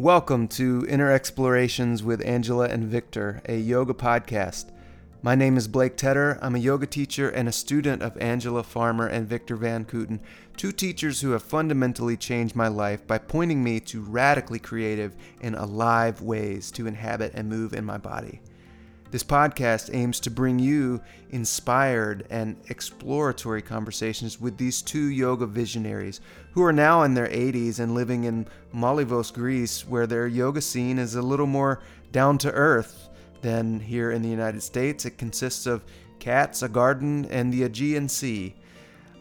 Welcome to Inner Explorations with Angela and Victor, a yoga podcast. My name is Blake Tedder. I'm a yoga teacher and a student of Angela Farmer and Victor Van Kooten, two teachers who have fundamentally changed my life by pointing me to radically creative and alive ways to inhabit and move in my body. This podcast aims to bring you inspired and exploratory conversations with these two yoga visionaries who are now in their 80s and living in Molyvos, Greece, where their yoga scene is a little more down to earth than here in the United States. It consists of cats, a garden, and the Aegean Sea.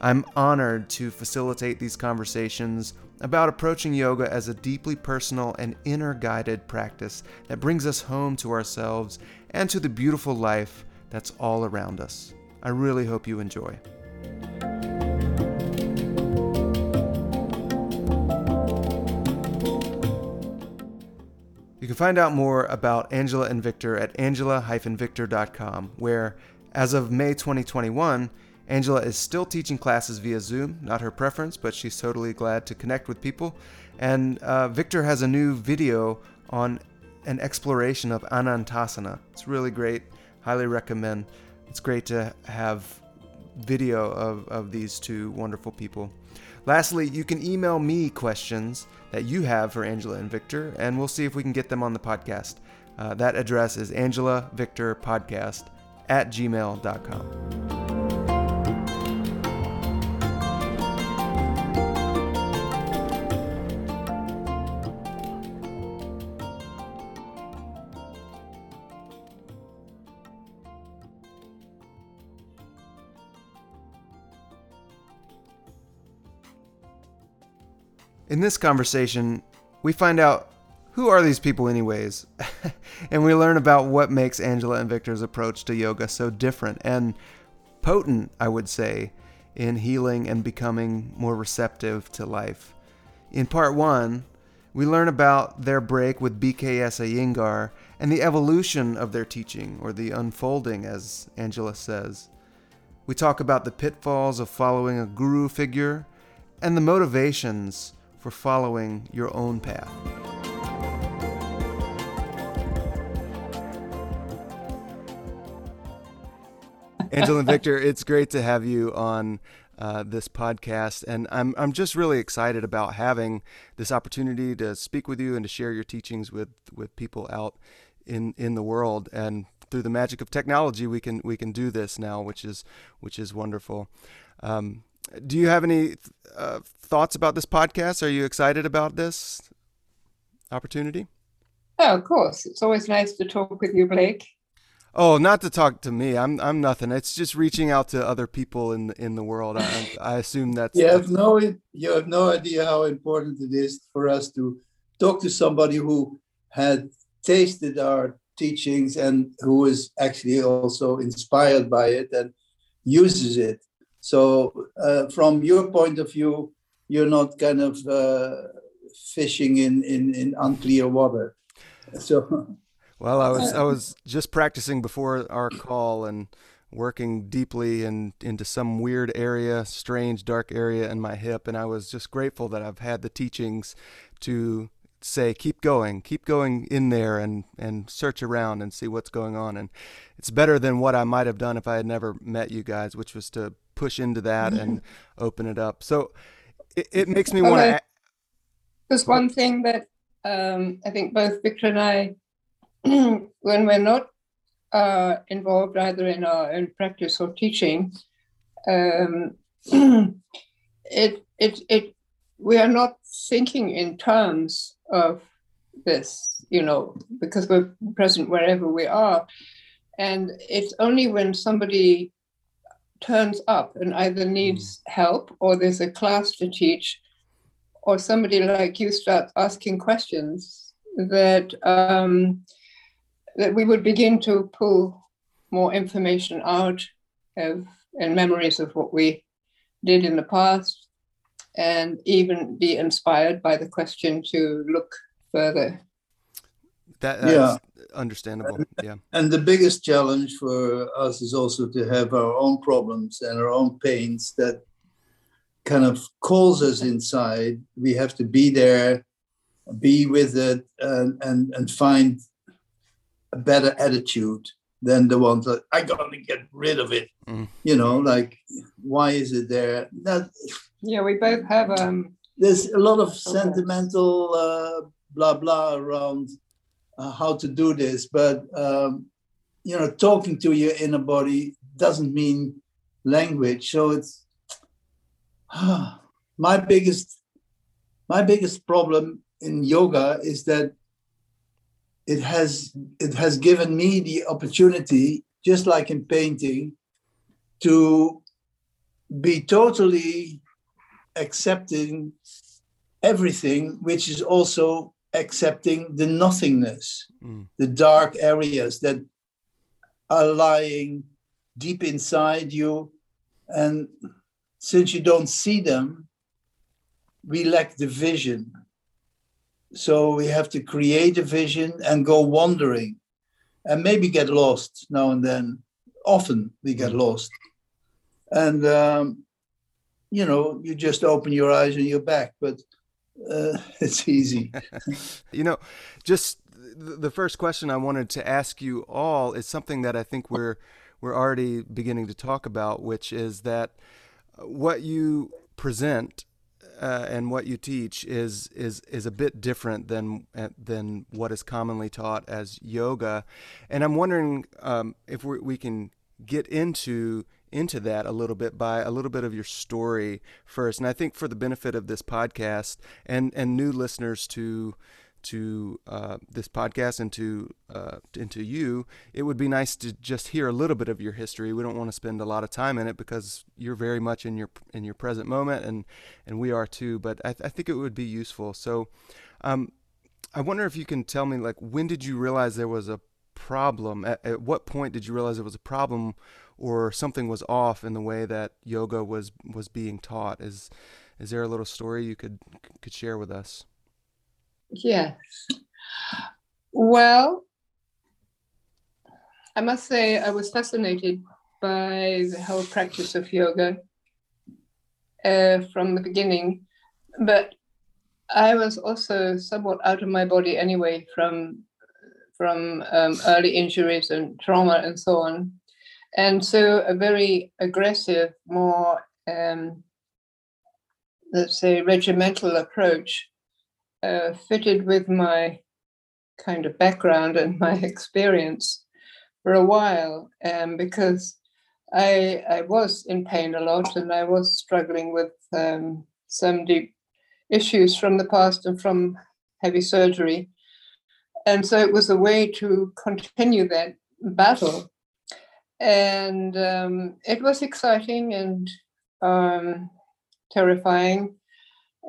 I'm honored to facilitate these conversations about approaching yoga as a deeply personal and inner guided practice that brings us home to ourselves and to the beautiful life that's all around us. I really hope you enjoy. You can find out more about Angela and Victor at angela-victor.com, where, as of May 2021, Angela is still teaching classes via Zoom, not her preference, but she's totally glad to connect with people. And uh, Victor has a new video on an exploration of Anantasana. It's really great. Highly recommend. It's great to have video of, of these two wonderful people. Lastly, you can email me questions that you have for Angela and Victor, and we'll see if we can get them on the podcast. Uh, that address is angelavictorpodcast Victor Podcast at gmail.com. In this conversation, we find out who are these people, anyways? and we learn about what makes Angela and Victor's approach to yoga so different and potent, I would say, in healing and becoming more receptive to life. In part one, we learn about their break with BKS Iyengar and the evolution of their teaching, or the unfolding, as Angela says. We talk about the pitfalls of following a guru figure and the motivations for following your own path. Angela and Victor, it's great to have you on uh, this podcast, and I'm I'm just really excited about having this opportunity to speak with you and to share your teachings with with people out in in the world. And through the magic of technology, we can we can do this now, which is which is wonderful. Um, do you have any uh, thoughts about this podcast? Are you excited about this opportunity? Oh, of course. It's always nice to talk with you, Blake. Oh, not to talk to me. I'm I'm nothing. It's just reaching out to other people in in the world. I, I assume that's you have no you have no idea how important it is for us to talk to somebody who had tasted our teachings and who is actually also inspired by it and uses it. So, uh, from your point of view, you're not kind of uh, fishing in, in, in unclear water. So, well, I was I was just practicing before our call and working deeply and in, into some weird area, strange dark area in my hip, and I was just grateful that I've had the teachings to say keep going keep going in there and and search around and see what's going on and it's better than what i might have done if i had never met you guys which was to push into that and open it up. So it, it makes me want to. There's one thing that um, I think both Victor and I, when we're not uh, involved either in our own practice or teaching, um, it it it we are not thinking in terms of this, you know, because we're present wherever we are. And it's only when somebody turns up and either needs mm. help or there's a class to teach or somebody like you starts asking questions that um, that we would begin to pull more information out of and memories of what we did in the past and even be inspired by the question to look further that, that's yeah. understandable. And, yeah. And the biggest challenge for us is also to have our own problems and our own pains that kind of calls us inside. We have to be there be with it, and and, and find a better attitude than the ones that I gotta get rid of it. Mm. You know, like why is it there? That yeah, we both have um. There's a lot of sentimental uh, blah blah around uh, how to do this, but um, you know, talking to your inner body doesn't mean language. So it's uh, my biggest my biggest problem in yoga is that it has it has given me the opportunity just like in painting to be totally accepting everything which is also accepting the nothingness mm. the dark areas that are lying deep inside you and since you don't see them we lack the vision so we have to create a vision and go wandering and maybe get lost now and then. Often we get mm. lost. And, um, you know, you just open your eyes and you're back, but uh, it's easy. you know, just the first question I wanted to ask you all is something that I think we're we're already beginning to talk about, which is that what you present uh, and what you teach is is is a bit different than uh, than what is commonly taught as yoga, and I'm wondering um, if we can get into into that a little bit by a little bit of your story first, and I think for the benefit of this podcast and and new listeners to to uh, this podcast and to uh, into you, it would be nice to just hear a little bit of your history. We don't want to spend a lot of time in it because you're very much in your in your present moment, and and we are too. But I, th- I think it would be useful. So, um, I wonder if you can tell me like when did you realize there was a problem? At, at what point did you realize it was a problem, or something was off in the way that yoga was was being taught? Is is there a little story you could could share with us? Yes. Well, I must say I was fascinated by the whole practice of yoga uh, from the beginning, but I was also somewhat out of my body anyway from from um, early injuries and trauma and so on, and so a very aggressive, more um, let's say regimental approach uh, fitted with my kind of background and my experience for a while um, because I, I was in pain a lot and I was struggling with um, some deep issues from the past and from heavy surgery. And so it was a way to continue that battle. And um, it was exciting and um, terrifying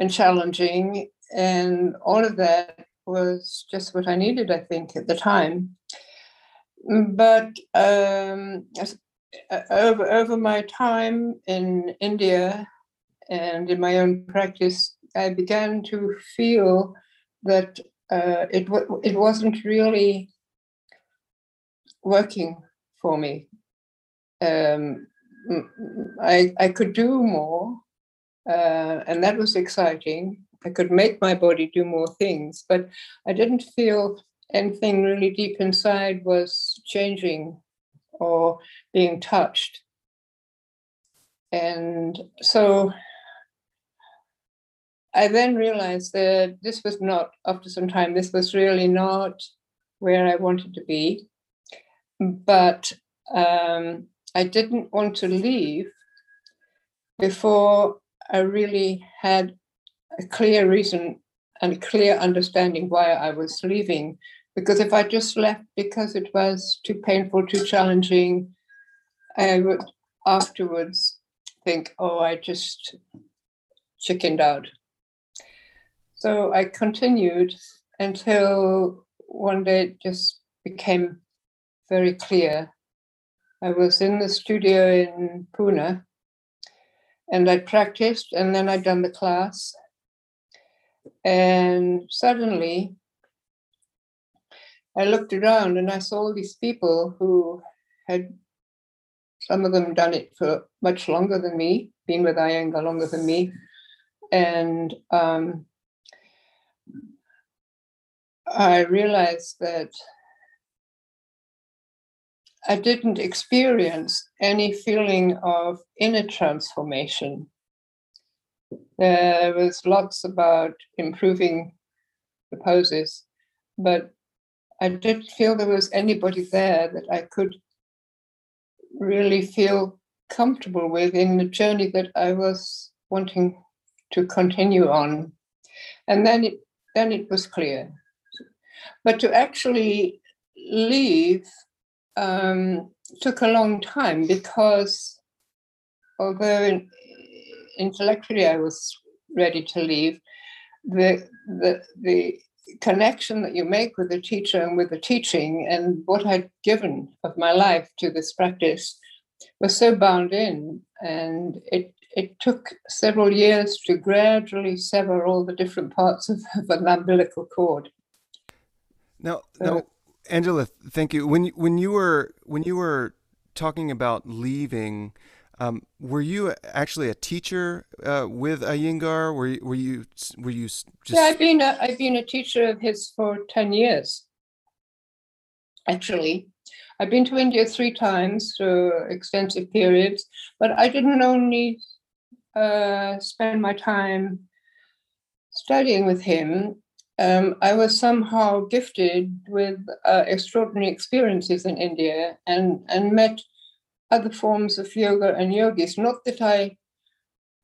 and challenging and all of that was just what I needed, I think, at the time. But um, uh, over over my time in India and in my own practice, I began to feel that uh, it it wasn't really working for me. Um, I I could do more, uh, and that was exciting. I could make my body do more things, but I didn't feel anything really deep inside was changing or being touched. And so I then realized that this was not, after some time, this was really not where I wanted to be. But um, I didn't want to leave before I really had a clear reason and a clear understanding why I was leaving. Because if I just left because it was too painful, too challenging, I would afterwards think, oh, I just chickened out. So I continued until one day it just became very clear. I was in the studio in Pune and I practiced and then I'd done the class and suddenly, I looked around and I saw all these people who had, some of them done it for much longer than me, been with Iyengar longer than me. And um, I realized that I didn't experience any feeling of inner transformation. There was lots about improving the poses, but I didn't feel there was anybody there that I could really feel comfortable with in the journey that I was wanting to continue on. And then it then it was clear. But to actually leave um, took a long time because although intellectually I was ready to leave, the the the connection that you make with the teacher and with the teaching and what I'd given of my life to this practice was so bound in and it it took several years to gradually sever all the different parts of, of an umbilical cord. Now, so, now, Angela, thank you. When when you were when you were talking about leaving, um, were you actually a teacher uh, with Iyengar? Were you, were you were you just? Yeah, I've been a, I've been a teacher of his for ten years. Actually, I've been to India three times through extensive periods, but I didn't only uh, spend my time studying with him. Um, I was somehow gifted with uh, extraordinary experiences in India and, and met other forms of yoga and yogis. Not that I,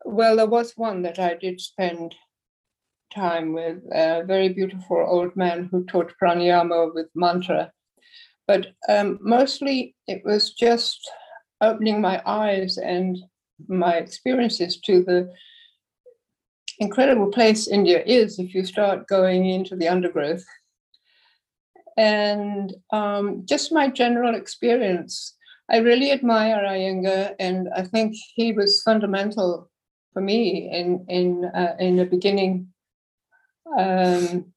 well, there was one that I did spend time with, a very beautiful old man who taught pranayama with mantra. But um, mostly it was just opening my eyes and my experiences to the incredible place India is if you start going into the undergrowth. And um, just my general experience I really admire Iyengar, and I think he was fundamental for me in in uh, in the beginning. Um,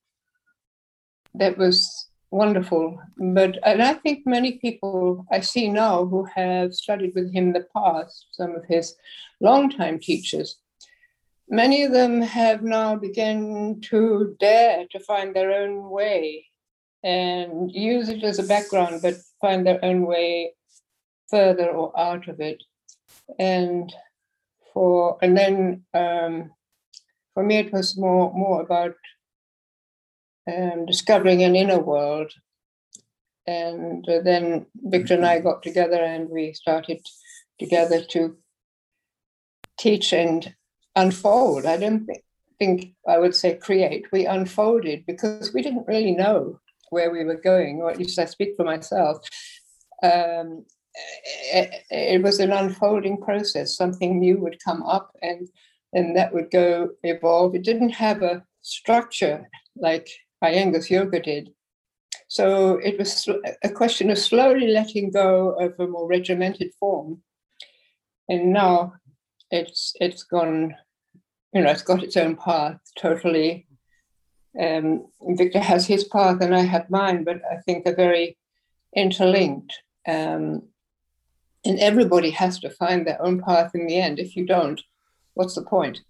that was wonderful, but and I think many people I see now who have studied with him in the past, some of his longtime teachers, many of them have now begun to dare to find their own way and use it as a background, but find their own way further or out of it. And for and then um, for me it was more more about um, discovering an inner world. And then Victor and I got together and we started together to teach and unfold. I don't think, think I would say create. We unfolded because we didn't really know where we were going, or at least I speak for myself. Um, it, was an unfolding process. Something new would come up, and and that would go evolve. It didn't have a structure like Iyengar's yoga did. So it was a question of slowly letting go of a more regimented form. And now it's it's gone, you know, it's got its own path totally. Um, Victor has his path and I have mine, but I think they're very interlinked. Um, and everybody has to find their own path in the end. If you don't, what's the point?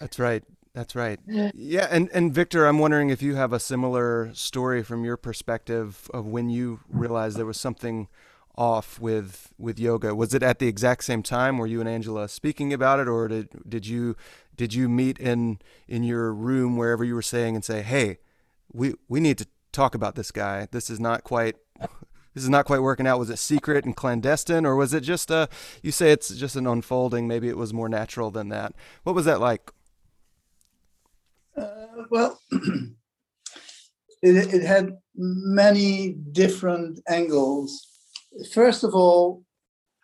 That's right. That's right. Yeah, and and Victor, I'm wondering if you have a similar story from your perspective of when you realized there was something off with with yoga. Was it at the exact same time were you and Angela speaking about it or did did you did you meet in in your room wherever you were saying and say, "Hey, we we need to talk about this guy. This is not quite this is not quite working out. Was it secret and clandestine, or was it just a? You say it's just an unfolding. Maybe it was more natural than that. What was that like? Uh, well, it, it had many different angles. First of all,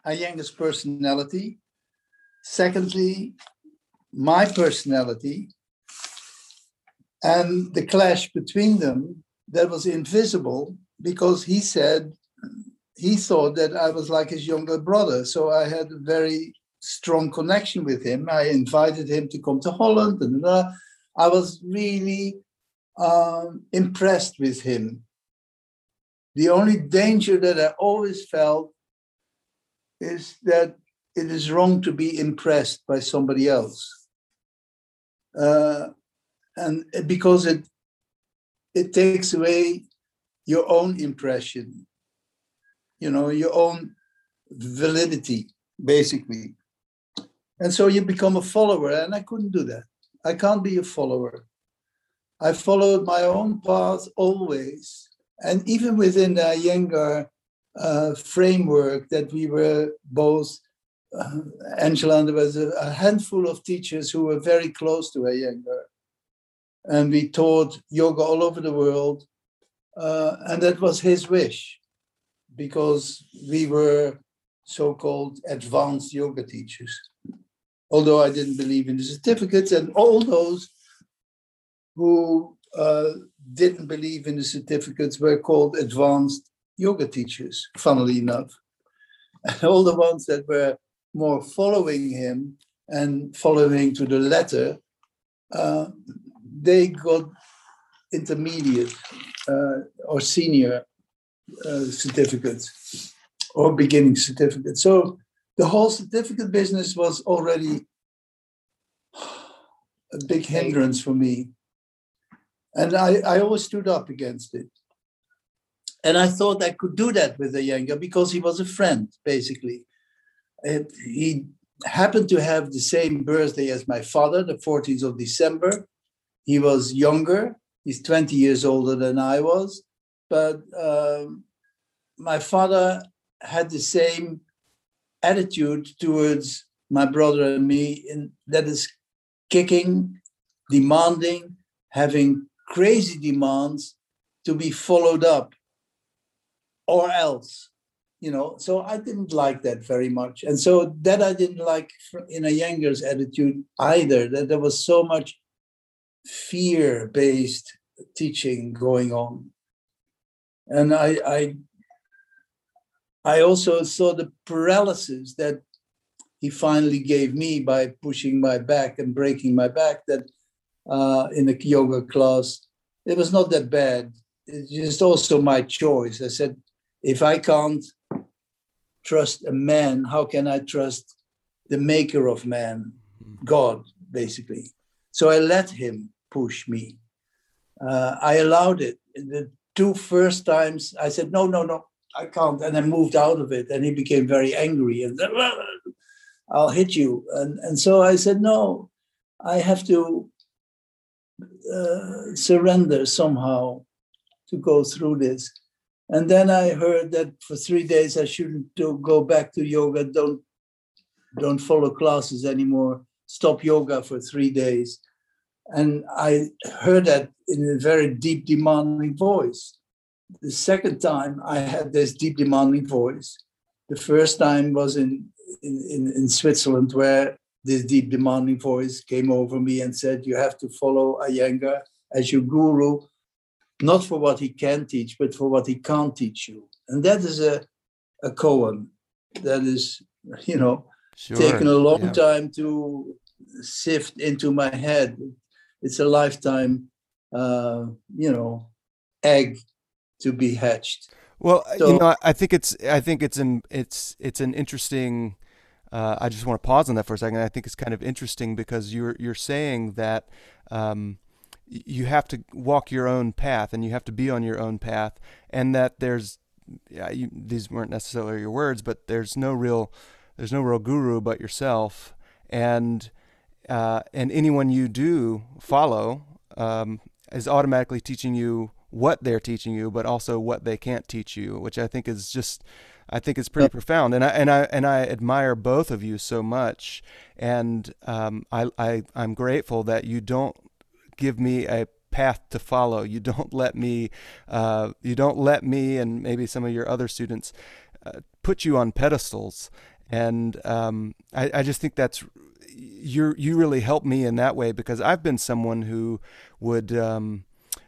Iyengar's personality. Secondly, my personality and the clash between them that was invisible because he said he thought that I was like his younger brother. So I had a very strong connection with him. I invited him to come to Holland, and I was really um, impressed with him. The only danger that I always felt is that it is wrong to be impressed by somebody else. Uh, and because it it takes away your own impression, you know, your own validity, basically. And so you become a follower, and I couldn't do that. I can't be a follower. I followed my own path always. And even within the Iyengar uh, framework that we were both, uh, Angela, and there was a, a, handful of teachers who were very close to Iyengar. And we taught yoga all over the world. Uh, and that was his wish because we were so called advanced yoga teachers. Although I didn't believe in the certificates, and all those who uh, didn't believe in the certificates were called advanced yoga teachers, funnily enough. And all the ones that were more following him and following to the letter, uh, they got intermediate uh, or senior uh, certificates or beginning certificates. So the whole certificate business was already a big hindrance for me. And I, I always stood up against it. And I thought I could do that with Iyengar because he was a friend, basically. And he happened to have the same birthday as my father, the 14th of December. He was younger, he's 20 years older than I was. But um, my father had the same attitude towards my brother and me, in, that is kicking, demanding, having crazy demands to be followed up or else you know? So i didn't like that very much and so that i didn't like Iyengar's attitude either. That there was so much fear based teaching going on and i i i also saw the paralysis that he finally gave me by pushing my back and breaking my back that uh, in a yoga class. It was not that bad. It's just also my choice. I said, if I can't trust a man, how can I trust the maker of man, God, basically? So I let him push me. Uh, I allowed it. The two first times, I said, no, no, no, I can't. And I moved out of it. And he became very angry and I'll hit you. And, and so I said, no, I have to uh, surrender somehow to go through this. And then I heard that for three days I shouldn't do, go back to yoga. Don't don't follow classes anymore. Stop yoga for three days. And I heard that in a very deep, demanding voice. The second time I had this deep, demanding voice. The first time was in in, in, in Switzerland, where this deep demanding voice came over me and said, You have to follow Iyengar as your guru, not for what he can teach, but for what he can't teach you. And that is a, a koan that is, you know, sure. taken a long yeah. time to sift into my head. It's a lifetime, uh, you know, egg to be hatched. Well, so, you know, I think it's I think it's an it's it's an interesting uh, I just want to pause on that for a second. I think it's kind of interesting because you're you're saying that um, you have to walk your own path and you have to be on your own path, and that there's yeah, you, these weren't necessarily your words, but there's no real there's no real guru but yourself, and uh, and anyone you do follow um, is automatically teaching you what they're teaching you, but also what they can't teach you, which I think is just I think it's pretty profound, and I and I and I admire both of you so much, and um, I, I I'm grateful that you don't give me a path to follow. You don't let me, uh, you don't let me, and maybe some of your other students, uh, put you on pedestals, and um, I, I just think that's you you really help me in that way because I've been someone who would. Um,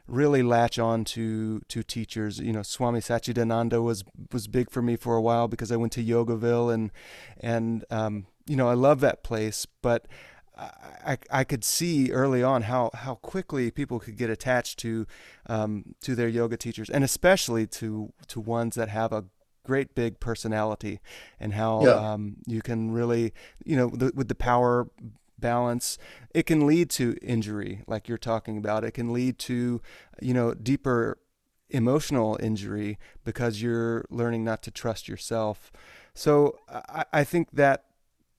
really latch on to to teachers. You know, Swami Satchidananda was was big for me for a while because I went to Yogaville and and um, you know I love that place, but. I, I could see early on how, how quickly people could get attached to um, to their yoga teachers, and especially to to ones that have a great big personality, and how yeah. um, you can really you know the, with the power balance, it can lead to injury, like you're talking about. It can lead to, you know, deeper emotional injury because you're learning not to trust yourself. So I, I think that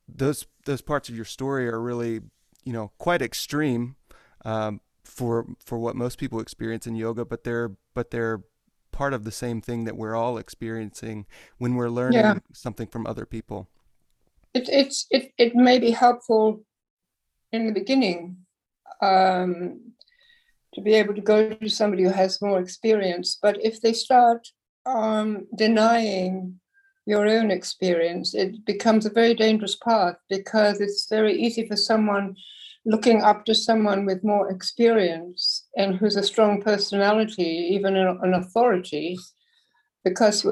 those those parts of your story are really, you know, quite extreme um, for for what most people experience in yoga, but they're but they're part of the same thing that we're all experiencing when we're learning yeah. something from other people. It, it's it, it may be helpful in the beginning um, to be able to go to somebody who has more experience, but if they start um, denying your own experience, it becomes a very dangerous path because it's very easy for someone looking up to someone with more experience and who's a strong personality, even an authority, because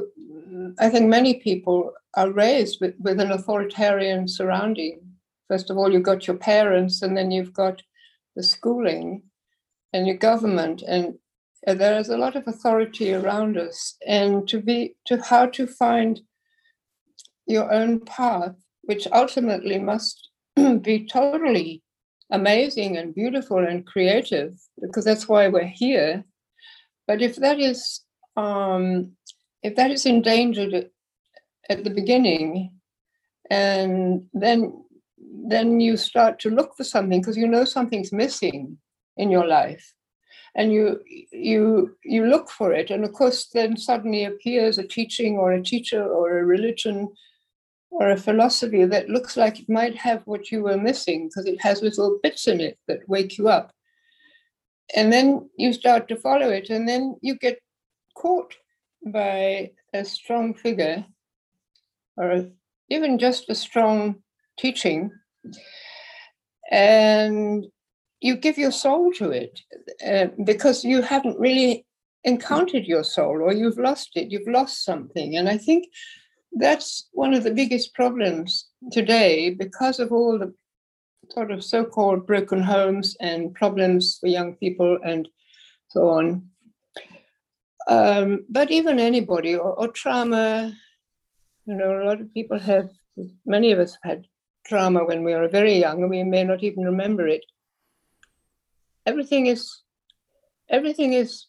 I think many people are raised with, with an authoritarian surrounding. First of all, you've got your parents, and then you've got the schooling and your government, and there is a lot of authority around us. And to be to how to find your own path, which ultimately must be totally amazing and beautiful and creative, because that's why we're here. But if that is um, if that is endangered at the beginning, and then then you start to look for something because you know something's missing in your life and you you you look for it and of course then suddenly appears a teaching or a teacher or a religion or a philosophy that looks like it might have what you were missing because it has little bits in it that wake you up. And then you start to follow it, and then you get caught by a strong figure or even just a strong teaching. And you give your soul to it uh, because you haven't really encountered your soul or you've lost it, you've lost something. And I think that's one of the biggest problems today because of all the sort of so called broken homes and problems for young people and so on. Um, but even anybody or, or, trauma, you know, a lot of people have, many of us have had trauma when we were very young and we may not even remember it. Everything is, everything is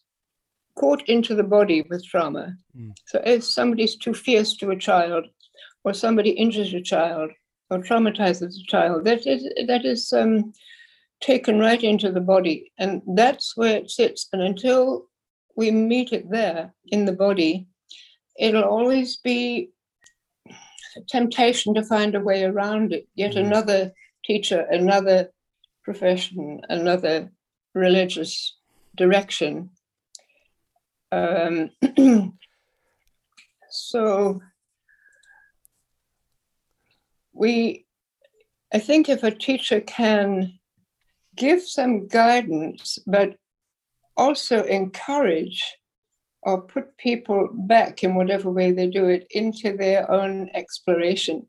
caught into the body with trauma. Mm. So if somebody's too fierce to a child, or somebody injures a child, or traumatizes a child, that is that is um, taken right into the body, and that's where it sits. And until we meet it there in the body, it'll always be a temptation to find a way around it. Yet mm. another teacher, another profession, another religious direction um, so we, I think if a teacher can give some guidance, but also encourage or put people back in whatever way they do it into their own exploration.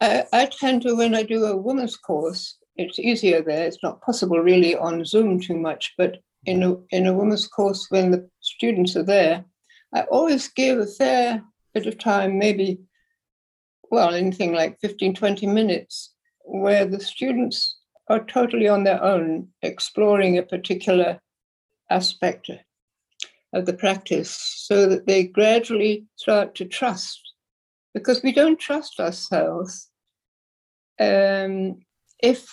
I, I, tend to, when I do a women's course, it's easier there. It's not possible really on Zoom too much, but in a, in a women's course when the students are there, I always give a fair bit of time, maybe, well, anything like 15, 20 minutes, where the students are totally on their own, exploring a particular aspect of the practice so that they gradually start to trust. Because we don't trust ourselves. Um, if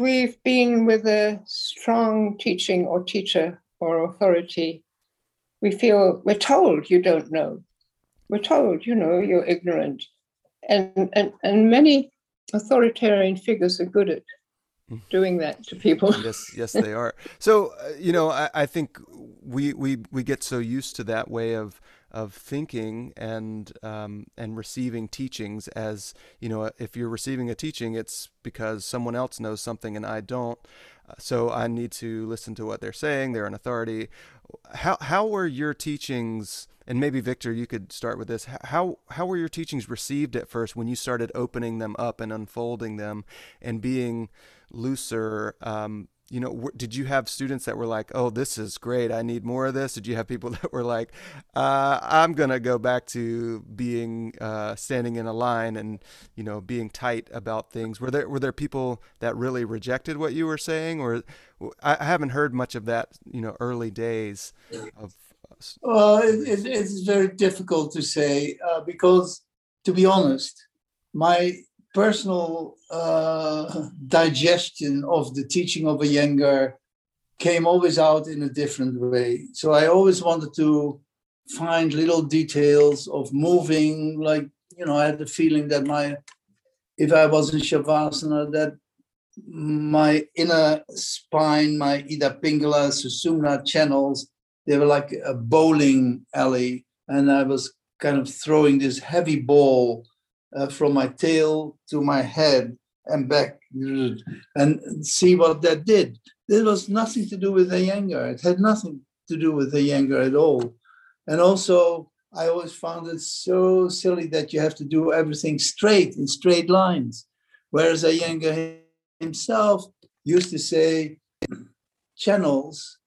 we've been with a strong teaching or teacher or authority, we feel we're told you don't know. We're told, you know, you're ignorant. And, and, and many authoritarian figures are good at doing that to people. yes, yes, they are. So, uh, you know, I, I think we, we, we get so used to that way of of thinking and um, and receiving teachings as you know if you're receiving a teaching it's because someone else knows something and I don't. Uh, so I need to listen to what they're saying they're an authority. How how were your teachings and maybe Victor you could start with this how how were your teachings received at first when you started opening them up and unfolding them and being looser um, you know, did you have students that were like, "Oh, this is great. I need more of this"? Did you have people that were like, uh, "I'm gonna go back to being uh, standing in a line and you know being tight about things"? Were there were there people that really rejected what you were saying, or I, haven't heard much of that, you know, early days of. Well, it, it, it's very difficult to say uh, because, to be honest, my personal uh, digestion of the teaching of Iyengar came always out in a different way. So I always wanted to find little details of moving, like, you know, I had the feeling that my, if I was in Shavasana, that my inner spine, my Ida Pingala, Sushumna channels, they were like a bowling alley. And I was kind of throwing this heavy ball uh, from my tail to my head and back and see what that did. It was nothing to do with Iyengar. It had nothing to do with Iyengar at all. And also, I always found it so silly that you have to do everything straight in straight lines. Whereas Iyengar himself used to say, channels,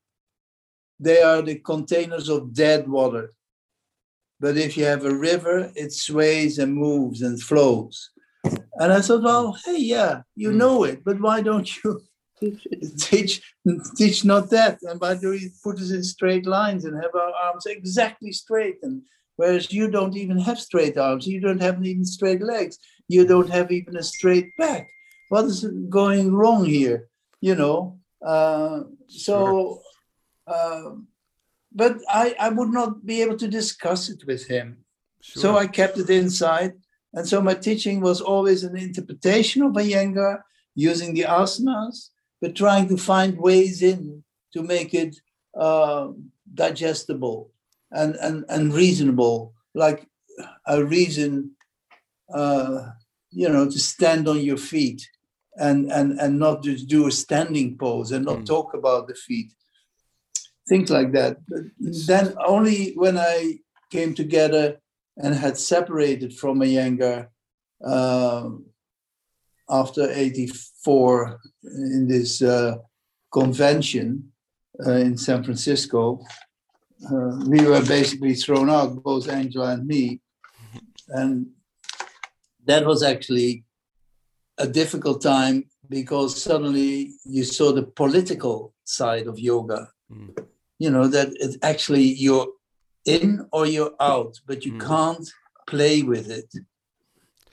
they are the containers of dead water. But if you have a river, it sways and moves and flows. And I thought, well, hey, yeah, you hmm. know it, but why don't you teach teach not that? And why do you put us in straight lines and have our arms exactly straight? And whereas you don't even have straight arms, you don't have even straight legs, you don't have even a straight back. What is going wrong here? You know. Uh, so. Uh, but I, I would not be able to discuss it with him. Sure. So I kept it inside. And so my teaching was always an interpretation of Iyengar using the asanas, but trying to find ways in to make it uh, digestible and, and, and reasonable, like a reason, uh, you know, to stand on your feet and, and, and not just do a standing pose and not mm. talk about the feet things like that. But then only when I came together and had separated from Iyengar uh, after 84 in this uh, convention uh, in San Francisco, uh, we were basically thrown out, both Angela and me. And that was actually a difficult time because suddenly you saw the political side of yoga. Mm you know that it's actually you're in or you're out but you mm. can't play with it.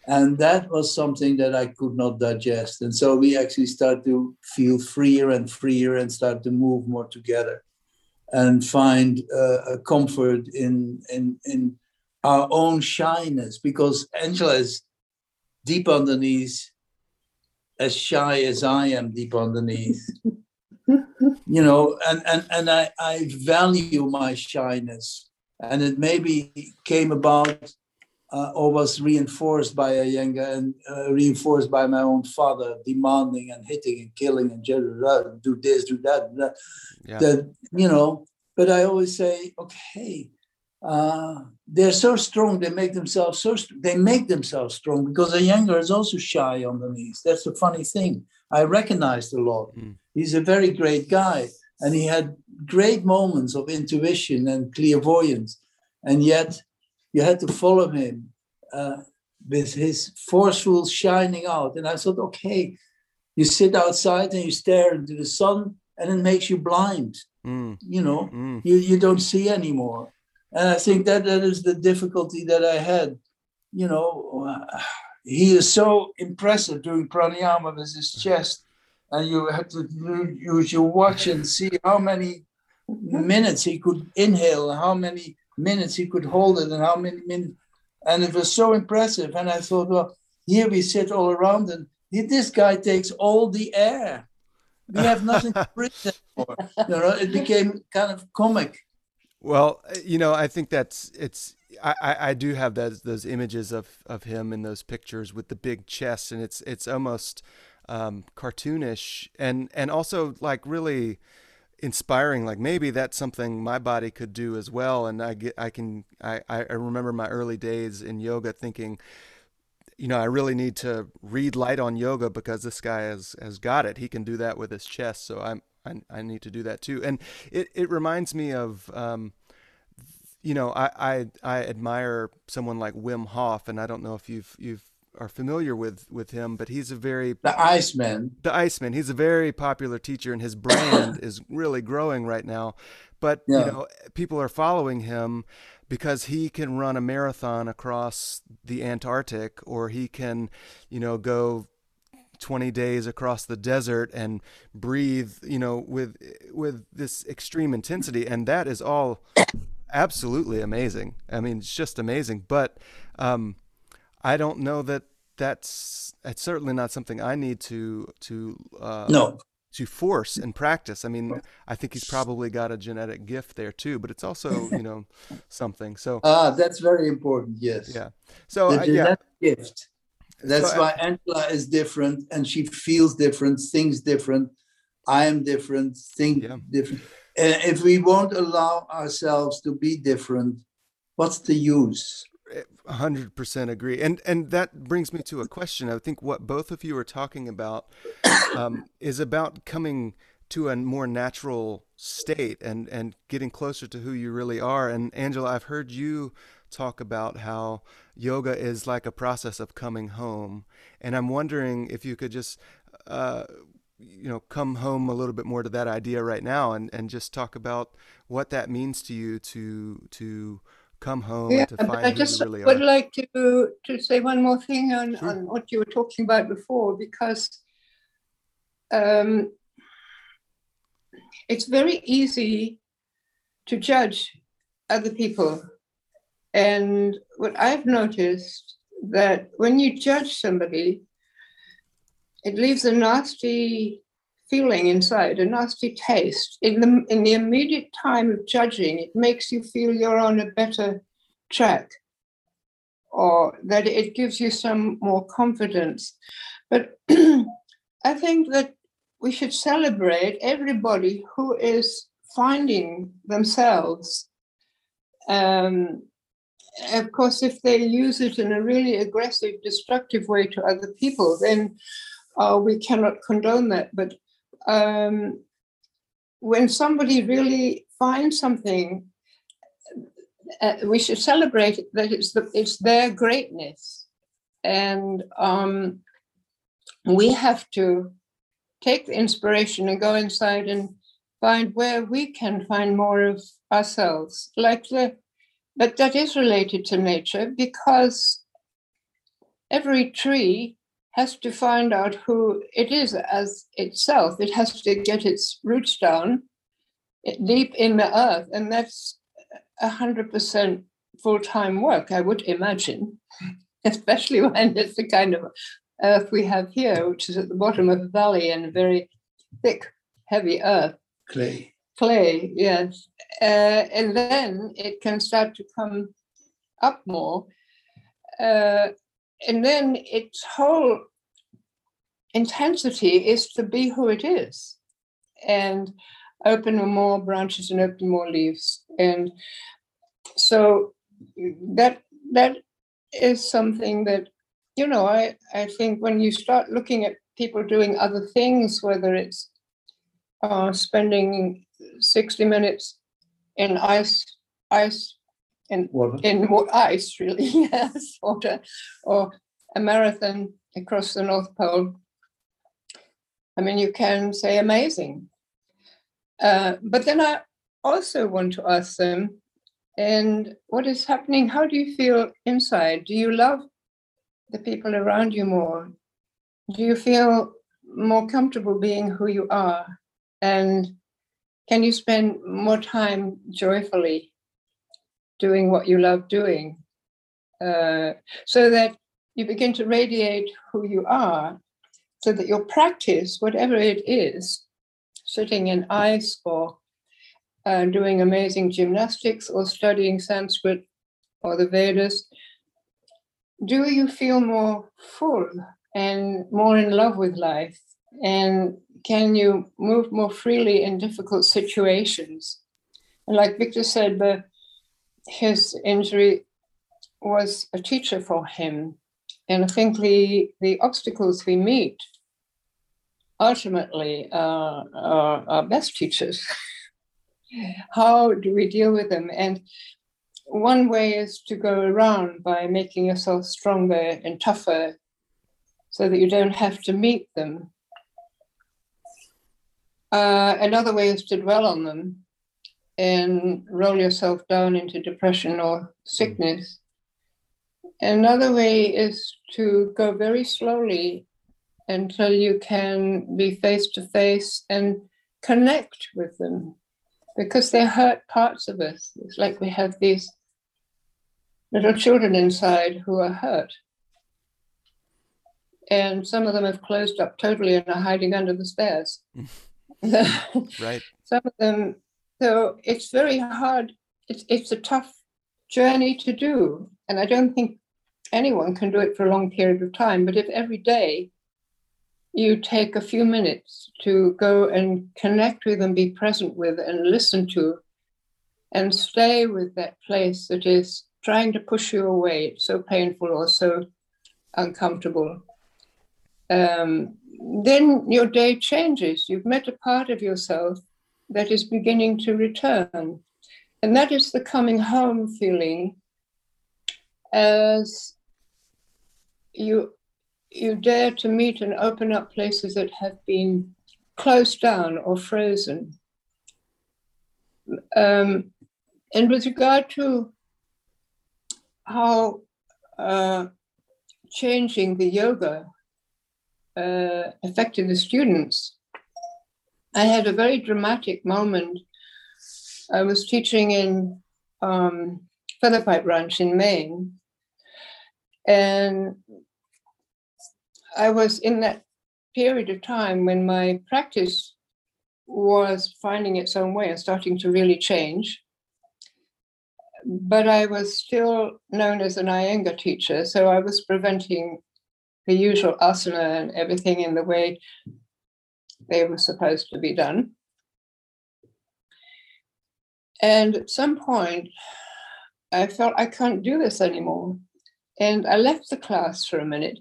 And that was something that i could not digest. And so we actually start to feel freer and freer and start to move more together and find uh, a comfort in in in our own shyness. Because angela is deep underneath as shy as i am deep underneath you know, and and and I, I value my shyness, and it maybe came about uh, or was reinforced by Iyengar and uh, reinforced by my own father, demanding and hitting and killing and do this, do that, that. Yeah. That you know, but I always say, okay, uh, they're so strong. They make themselves so they make themselves strong because Iyengar is also shy underneath. That's the funny thing. I recognized a lot. Mm. He's a very great guy, and he had great moments of intuition and clairvoyance, and yet you had to follow him uh, with his forceful shining out. And I thought, okay, you sit outside and you stare into the sun, and it makes you blind. Mm. You know, mm. you, you don't see anymore. And I think that that is the difficulty that I had. You know, uh, he is so impressive doing pranayama with his chest, and you had to use your watch and see how many minutes he could inhale, and how many minutes he could hold it, and how many minutes. And it was so impressive. And I thought, well, here we sit all around, and this guy takes all the air. We have nothing to breathe anymore. You know, it became kind of comic. Well, you know, I think that's it's I, I do have those those images of, of him in those pictures with the big chest, and it's it's almost um, cartoonish and and also like really inspiring. Like maybe that's something my body could do as well. And I get I can I I remember my early days in yoga thinking, you know, I really need to read light on yoga because this guy has has got it. He can do that with his chest, so I'm I, I need to do that too. And it it reminds me of. Um, you know, I, I I admire someone like Wim Hof, and I don't know if you've you've are familiar with with him, but he's a very the Iceman. The Iceman. He's a very popular teacher, and his brand is really growing right now. But yeah. you know, people are following him because he can run a marathon across the Antarctic, or he can, you know, go 20 days across the desert and breathe, you know, with with this extreme intensity, and that is all absolutely amazing. I mean, it's just amazing. But um, I don't know that that's it's certainly not something I need to to uh, no to force and practice. I mean, I think he's probably got a genetic gift there too, but it's also you know something. So ah, that's very important. Yes. Yeah. So the uh, genetic yeah. gift. That's so, why Angela is different, and she feels different, thinks different. I am different, think yeah. different. And if we won't allow ourselves to be different, what's the use? 100% agree. And and that brings me to a question. I think what both of you are talking about um, is about coming to a more natural state and and getting closer to who you really are. And angela i've heard you talk about how yoga is like a process of coming home. And i'm wondering if you could just uh, you know come home a little bit more to that idea right now and and just talk about what that means to you to to come home yeah, to find I just really would are. like to to say one more thing on, sure. on what you were talking about before because um, it's very easy to judge other people and what I've noticed that when you judge somebody it leaves a nasty feeling inside, a nasty taste. In the in the immediate time of judging, it makes you feel you're on a better track, or that it gives you some more confidence. But I think that we should celebrate everybody who is finding themselves. Um, of course, if they use it in a really aggressive, destructive way to other people, then uh, we cannot condone that. But um, when somebody really finds something, uh, we should celebrate that it's the, it's their greatness, and um, we have to take the inspiration and go inside and find where we can find more of ourselves, like the. But that is related to nature because every tree has to find out who it is as itself. It has to get its roots down deep in the earth, and that's a hundred percent full-time work, I would imagine, especially when it's the kind of earth we have here, which is at the bottom of a valley and very thick, heavy earth. Clay. Clay, yes. Uh, and then it can start to come up more. Uh, and then its whole intensity is to be who it is and open more branches and open more leaves. And so that that is something that you know i i think when you start looking at people doing other things whether it's uh, spending 60 minutes in ice ice in water. in ice really yes water or a marathon across the north pole. I mean you can say amazing. Uh, but then i also want to ask them and what is happening? How do you feel inside? Do you love the people around you more? Do you feel more comfortable being who you are? And can you spend more time joyfully doing what you love doing, uh, so that you begin to radiate who you are, so that your practice, whatever it is, sitting in ice or uh, doing amazing gymnastics or studying Sanskrit or the Vedas, do you feel more full and more in love with life? And can you move more freely in difficult situations? And like Victor said, the his injury was a teacher for him. And I think the, the obstacles we meet ultimately are our best teachers. How do we deal with them? And one way is to go around by making yourself stronger and tougher so that you don't have to meet them. Uh, another way is to dwell on them and roll yourself down into depression or sickness. Another way is to go very slowly until you can be face to face and connect with them because they hurt parts of us. It's like we have these little children inside who are hurt. And some of them have closed up totally and are hiding under the stairs. right. Some of them, so it's very hard. It's, it's a tough journey to do. And I don't think anyone can do it for a long period of time. But if every day you take a few minutes to go and connect with and be present with and listen to and stay with that place that is trying to push you away. It's so painful or so uncomfortable. Um, then your day changes. You've met a part of yourself that is beginning to return. And that is the coming home feeling as you you dare to meet and open up places that have been closed down or frozen. Um, and with regard to how uh, changing the yoga uh, affected the students, I had a very dramatic moment. I was teaching in um, Feathered Pipe Ranch in Maine, and I was in that period of time when my practice was finding its own way and starting to really change. But I was still known as an Iyengar teacher, so I was preventing the usual asana and everything in the way they were supposed to be done. And at some point, I felt I can't do this anymore. And I left the class for a minute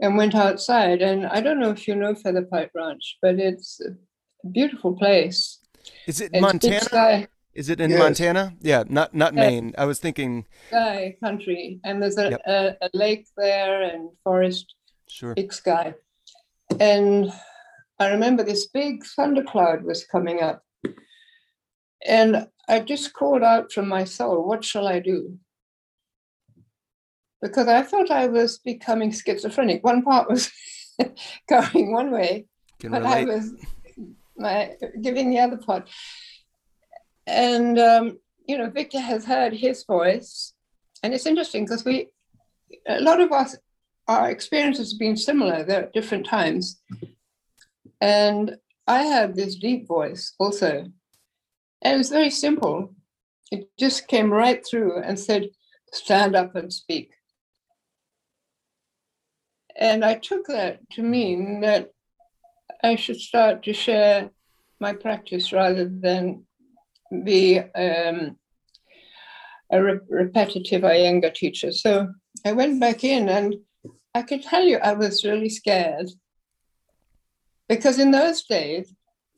and went outside. And I don't know if you know Feathered Pipe Ranch, but it's a beautiful place. Is it it's Montana? Is it in yes. Montana? Yeah, not not Maine. I was thinking sky country, and there's a, yep. a, a, lake there and forest. Sure. Big sky, and I remember this big thundercloud was coming up, and I just called out from my soul, "What shall I do?" because I thought I was becoming schizophrenic. One part was going one way, Can but relate. I was my, giving the other part. And, um, you know, Victor has heard his voice. And it's interesting because we, a lot of us, our experiences have been similar. There at different times. And I had this deep voice also. And it was very simple. It just came right through and said, stand up and speak. And I took that to mean that I should start to share my practice rather than be um, a re- repetitive Iyengar teacher. So I went back in and I can tell you I was really scared because in those days,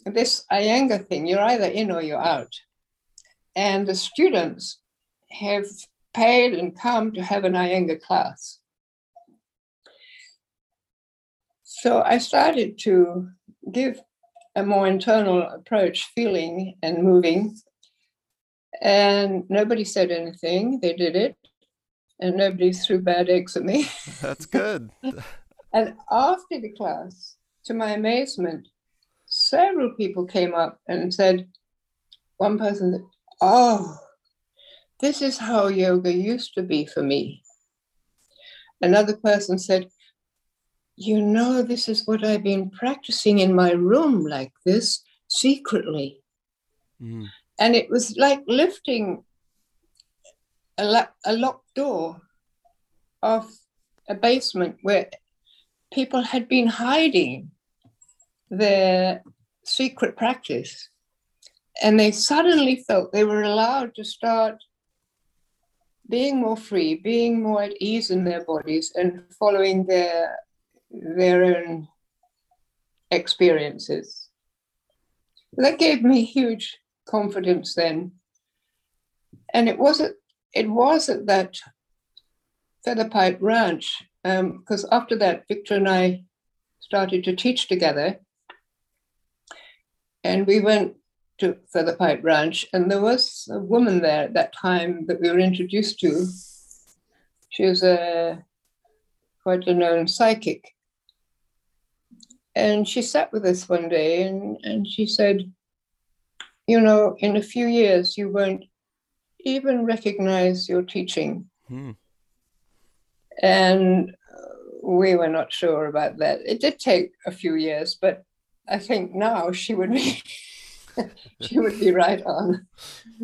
this Iyengar thing, you're either in or you're out. And the students have paid and come to have an Iyengar class. So I started to give a more internal approach, feeling and moving. And nobody said anything. They did it. And nobody threw bad eggs at me. That's good. and after the class, to my amazement, several people came up and said, one person said, Oh, this is how yoga used to be for me. Another person said, you know, this is what I've been practicing in my room like this secretly. Mm. And it was like lifting a, a locked door of a basement where people had been hiding their secret practice. And they suddenly felt they were allowed to start being more free, being more at ease in their bodies, and following their their own experiences. That gave me huge confidence then. And it was at, it was at that Feathered Pipe Ranch, because um, after that, Victor and I started to teach together. And we went to Feathered Pipe Ranch, and there was a woman there at that time that we were introduced to. She was a quite a known psychic. And she sat with us one day and, and she said, You know, in a few years, you won't even recognize your teaching. Hmm. And we were not sure about that. It did take a few years, but I think now she would be. she would be right on.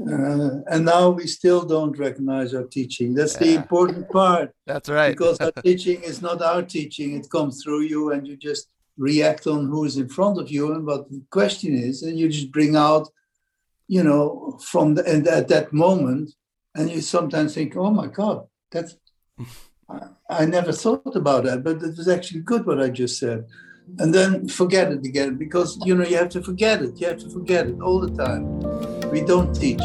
Uh, and now we still don't recognize our teaching. That's yeah. the important part. That's right. because our teaching is not our teaching. It comes through you, and you just react on who is in front of you and what the question is, and you just bring out, you know, from the, and at that moment, and you sometimes think, oh my God, that's, I, I never thought about that, but it was actually good what I just said. And then forget it again because, you know, you have to forget it. You have to forget it all the time. We don't teach.